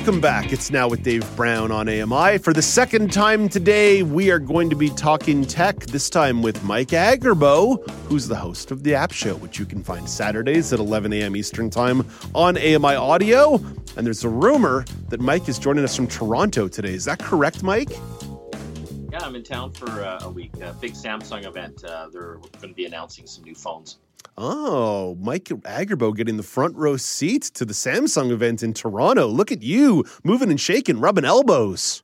Welcome back. It's now with Dave Brown on AMI. For the second time today, we are going to be talking tech, this time with Mike Agerbo, who's the host of The App Show, which you can find Saturdays at 11 a.m. Eastern Time on AMI Audio. And there's a rumor that Mike is joining us from Toronto today. Is that correct, Mike? Yeah, I'm in town for uh, a week. A big Samsung event. Uh, they're going to be announcing some new phones. Oh, Mike Agerbo getting the front row seat to the Samsung event in Toronto. Look at you moving and shaking, rubbing elbows.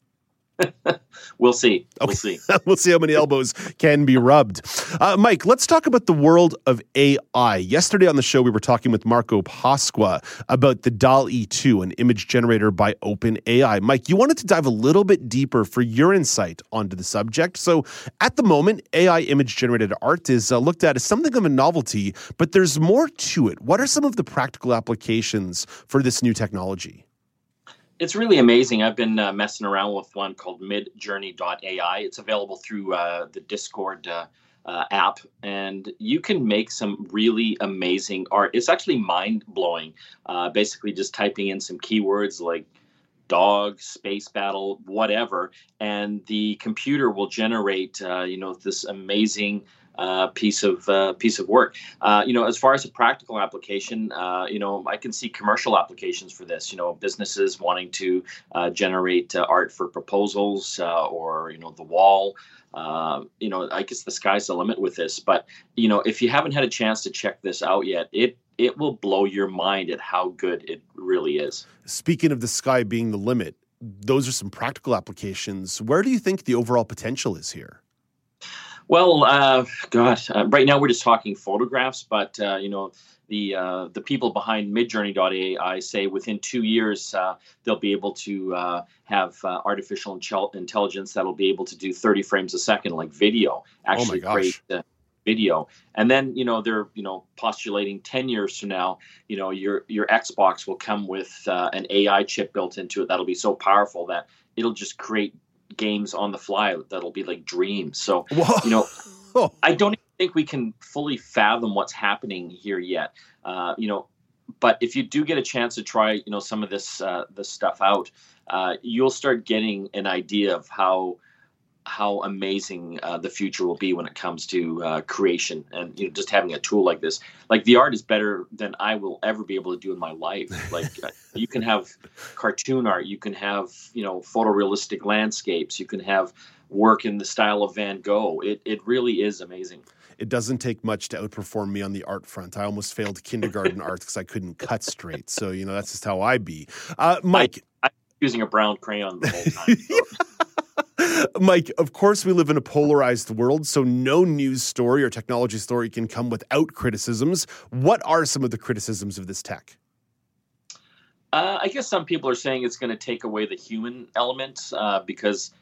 we'll see. We'll see. we'll see how many elbows can be rubbed. Uh, Mike, let's talk about the world of AI. Yesterday on the show, we were talking with Marco Pasqua about the DALL-E 2, an image generator by OpenAI. Mike, you wanted to dive a little bit deeper for your insight onto the subject. So, at the moment, AI image generated art is uh, looked at as something of a novelty, but there's more to it. What are some of the practical applications for this new technology? It's really amazing. I've been uh, messing around with one called midjourney.ai. It's available through uh, the Discord uh, uh, app, and you can make some really amazing art. It's actually mind blowing. Uh, basically, just typing in some keywords like dog, space battle, whatever, and the computer will generate, uh, you know, this amazing uh, piece of uh, piece of work. Uh, you know, as far as a practical application, uh, you know, I can see commercial applications for this. You know, businesses wanting to uh, generate art for proposals or you know the wall. you know, I guess the sky's the limit with this. But you know, if you haven't had a chance to check this out yet, it it will blow your mind at how good it really is. Speaking of the sky being the limit, those are some practical applications. Where do you think the overall potential is here? Well, uh, God, uh, right now we're just talking photographs, but uh, you know the uh, the people behind Midjourney.ai say within two years uh, they'll be able to uh, have artificial intelligence that'll be able to do 30 frames a second, like video, oh actually oh create video. And then you know they're you know postulating 10 years from now, you know your your Xbox will come with an AI chip built into it that'll be so powerful that it'll just create games on the fly that'll be like dreams. So Whoa. you know, I don't think we can fully fathom what's happening here yet. Uh, you know, but if you do get a chance to try, you know, some of this uh, this stuff out, uh, you'll start getting an idea of how how amazing uh, the future will be when it comes to uh, creation and you know just having a tool like this like the art is better than i will ever be able to do in my life like uh, you can have cartoon art you can have you know photorealistic landscapes you can have work in the style of van gogh it, it really is amazing it doesn't take much to outperform me on the art front. I almost failed kindergarten art because I couldn't cut straight. So, you know, that's just how I be. Uh, Mike. I, I'm using a brown crayon the whole time. So. Mike, of course, we live in a polarized world, so no news story or technology story can come without criticisms. What are some of the criticisms of this tech? Uh, I guess some people are saying it's going to take away the human element uh, because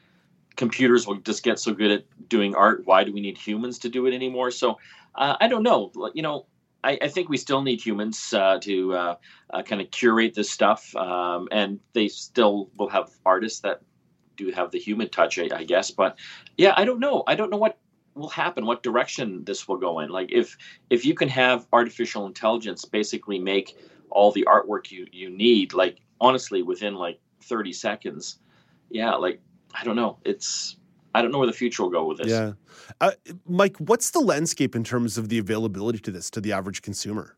computers will just get so good at doing art. Why do we need humans to do it anymore? So uh, I don't know. You know, I, I, think we still need humans uh, to uh, uh, kind of curate this stuff, um, and they still will have artists that do have the human touch, I, I guess. But yeah, I don't know. I don't know what will happen what direction this will go in like if if you can have artificial intelligence basically make all the artwork you you need like honestly within like 30 seconds yeah like i don't know it's i don't know where the future will go with this yeah uh, mike what's the landscape in terms of the availability to this to the average consumer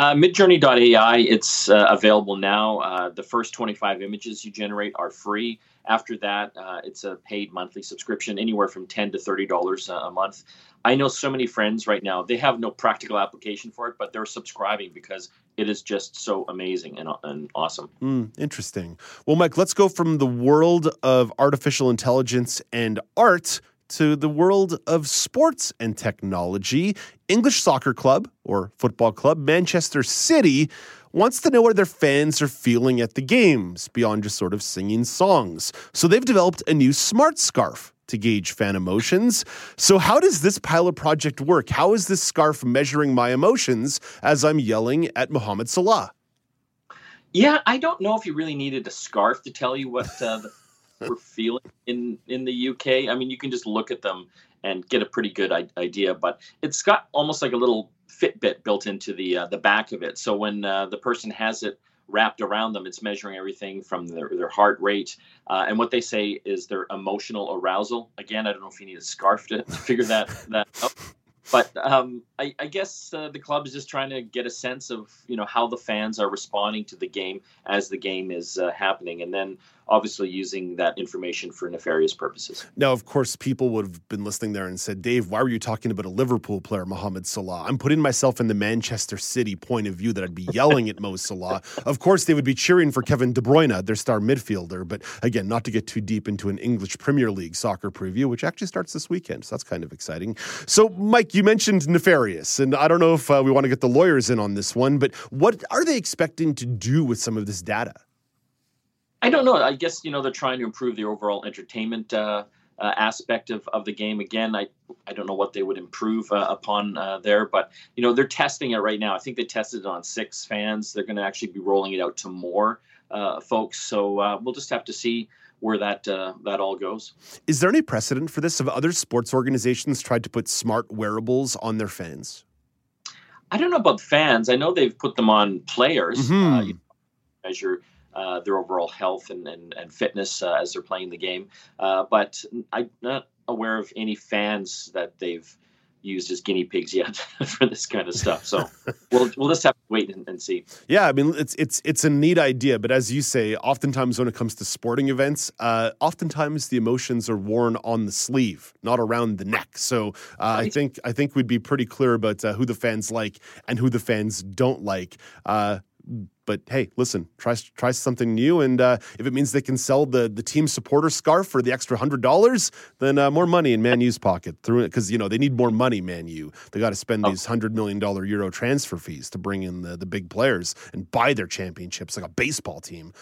uh, midjourney.ai it's uh, available now uh, the first 25 images you generate are free after that, uh, it's a paid monthly subscription, anywhere from ten to thirty dollars a month. I know so many friends right now; they have no practical application for it, but they're subscribing because it is just so amazing and, and awesome. Mm, interesting. Well, Mike, let's go from the world of artificial intelligence and art to the world of sports and technology. English Soccer Club or Football Club, Manchester City wants to know what their fans are feeling at the games beyond just sort of singing songs. So they've developed a new smart scarf to gauge fan emotions. So, how does this pilot project work? How is this scarf measuring my emotions as I'm yelling at Mohamed Salah? Yeah, I don't know if you really needed a scarf to tell you what uh, we're feeling in in the UK. I mean, you can just look at them and get a pretty good idea. But it's got almost like a little Fitbit built into the uh, the back of it. So when uh, the person has it wrapped around them, it's measuring everything from their, their heart rate. Uh, and what they say is their emotional arousal. Again, I don't know if you need a scarf to, to figure that that out. But um, I, I, guess uh, the club is just trying to get a sense of you know how the fans are responding to the game as the game is uh, happening, and then obviously using that information for nefarious purposes. Now, of course, people would have been listening there and said, Dave, why were you talking about a Liverpool player, Mohamed Salah? I'm putting myself in the Manchester City point of view that I'd be yelling at Mo Salah. Of course, they would be cheering for Kevin De Bruyne, their star midfielder. But again, not to get too deep into an English Premier League soccer preview, which actually starts this weekend. So that's kind of exciting. So, Mike, you mentioned nefarious, and I don't know if uh, we want to get the lawyers in on this one, but what are they expecting to do with some of this data? I don't know. I guess you know they're trying to improve the overall entertainment uh, uh, aspect of, of the game. Again, I I don't know what they would improve uh, upon uh, there, but you know they're testing it right now. I think they tested it on six fans. They're going to actually be rolling it out to more uh, folks. So uh, we'll just have to see where that that all goes. Is there any precedent for this? Have other sports organizations tried to put smart wearables on their fans? I don't know about fans. I know they've put them on players. Mm-hmm. You know, measure uh, their overall health and, and, and fitness uh, as they're playing the game. Uh, but I'm not aware of any fans that they've used as guinea pigs yet for this kind of stuff. So we'll we'll just have to wait and, and, see. Yeah, I mean it's it's it's a neat idea, but as you say, oftentimes when it comes to sporting events, uh, oftentimes the emotions are worn on the sleeve, not around the neck. So uh, right. I think I think we'd be pretty clear about uh, who the fans like and who the fans don't like. But hey, listen, try try something new, and uh, if it means they can sell the the team supporter scarf for the extra hundred dollars, then uh, more money in Man U's pocket through it because you know they need more money. Man U, they got to spend oh. these hundred million dollar euro transfer fees to bring in the the big players and buy their championships like a baseball team.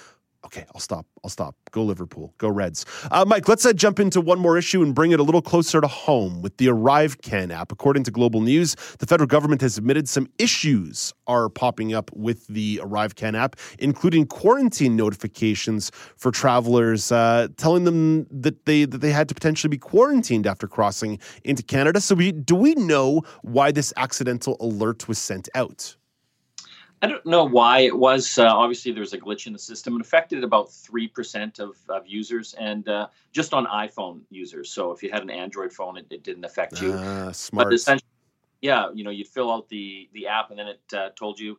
Okay, I'll stop. I'll stop. Go Liverpool. Go Reds. Uh, Mike, let's uh, jump into one more issue and bring it a little closer to home with the ArriveCan app. According to Global News, the federal government has admitted some issues are popping up with the ArriveCan app, including quarantine notifications for travelers, uh, telling them that they that they had to potentially be quarantined after crossing into Canada. So, we, do we know why this accidental alert was sent out? I don't know why it was. Uh, obviously, there was a glitch in the system. It affected about three percent of, of users, and uh, just on iPhone users. So if you had an Android phone, it, it didn't affect you. Uh, smart. But essentially, yeah, you know, you'd fill out the the app, and then it uh, told you,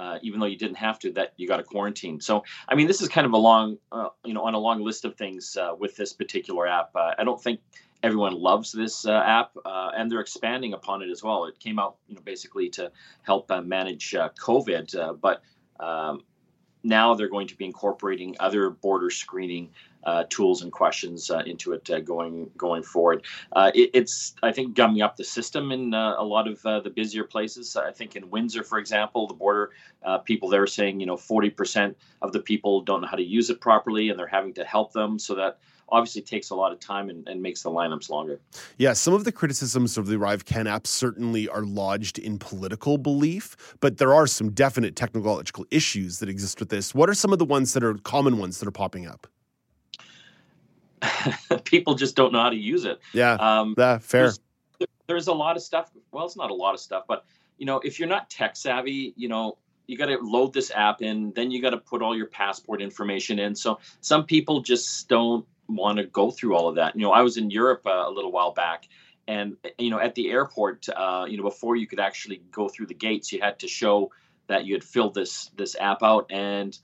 uh, even though you didn't have to, that you got a quarantine. So I mean, this is kind of a long, uh, you know, on a long list of things with this particular app. I don't think everyone loves this uh, app, uh, and they're expanding upon it as well. It came out, you know, basically to help uh, manage uh, COVID, uh, but um, now they're going to be incorporating other border screening uh, tools and questions uh, into it uh, going going forward. Uh, it, it's, I think, gumming up the system in a lot of the busier places. I think in Windsor, for example, the border people there are saying, you know, 40% of the people don't know how to use it properly, and they're having to help them so that obviously takes a lot of time and, and, makes the lineups longer. Yeah, some of the criticisms of the ArriveCan app certainly are lodged in political belief, but there are some definite technological issues that exist with this. What are some of the ones that are common ones that are popping up? People just don't know how to use it. Yeah, um, yeah fair. There's, there's a lot of stuff. Well, it's not a lot of stuff, but you know, if you're not tech savvy, you know, you got to load this app in then you got to put all your passport information in so some people just don't want to go through all of that. You know, I was in Europe uh, a little while back, and you know, at the airport, uh, you know, before you could actually go through the gates, you had to show that you had filled this this app out, and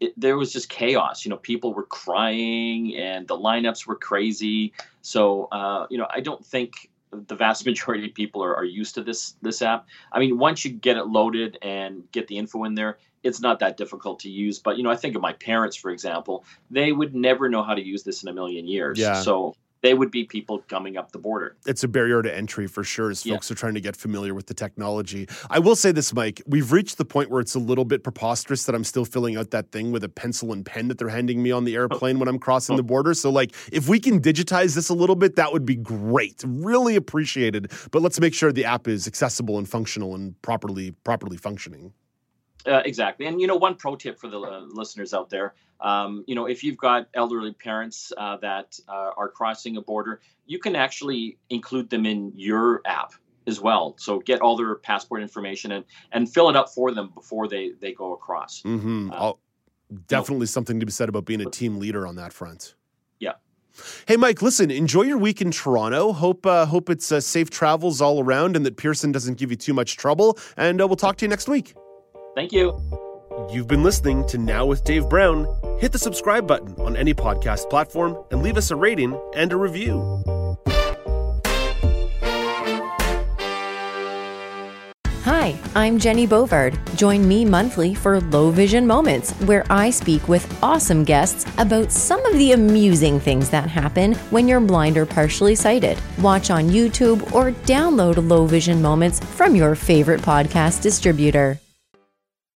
it, there was just chaos. You know, people were crying, and the lineups were crazy. So, uh, you know, I don't think the vast majority of people are, are used to this this app. I mean, once you get it loaded and get the info in there, it's not that difficult to use. But you know, I think of my parents, for example, they would never know how to use this in a million years. Yeah. So they would be people coming up the border. It's a barrier to entry for sure as folks yeah. are trying to get familiar with the technology. I will say this, Mike, we've reached the point where it's a little bit preposterous that I'm still filling out that thing with a pencil and pen that they're handing me on the airplane when I'm crossing oh. the border. So, like, if we can digitize this a little bit, that would be great. Really appreciated. But let's make sure the app is accessible and functional and properly properly functioning. Uh, exactly. And, you know, one pro tip for the uh, listeners out there, um, you know, if you've got elderly parents uh, that uh, are crossing a border, you can actually include them in your app as well. So get all their passport information and, and fill it up for them before they, they go across. Mm-hmm. Uh, definitely you know, something to be said about being a team leader on that front. Yeah. Hey, Mike, listen, enjoy your week in Toronto. Hope uh, hope it's uh, safe travels all around and that Pearson doesn't give you too much trouble. And uh, we'll talk to you next week. Thank you. You've been listening to Now with Dave Brown. Hit the subscribe button on any podcast platform and leave us a rating and a review. Hi, I'm Jenny Bovard. Join me monthly for Low Vision Moments, where I speak with awesome guests about some of the amusing things that happen when you're blind or partially sighted. Watch on YouTube or download Low Vision Moments from your favorite podcast distributor.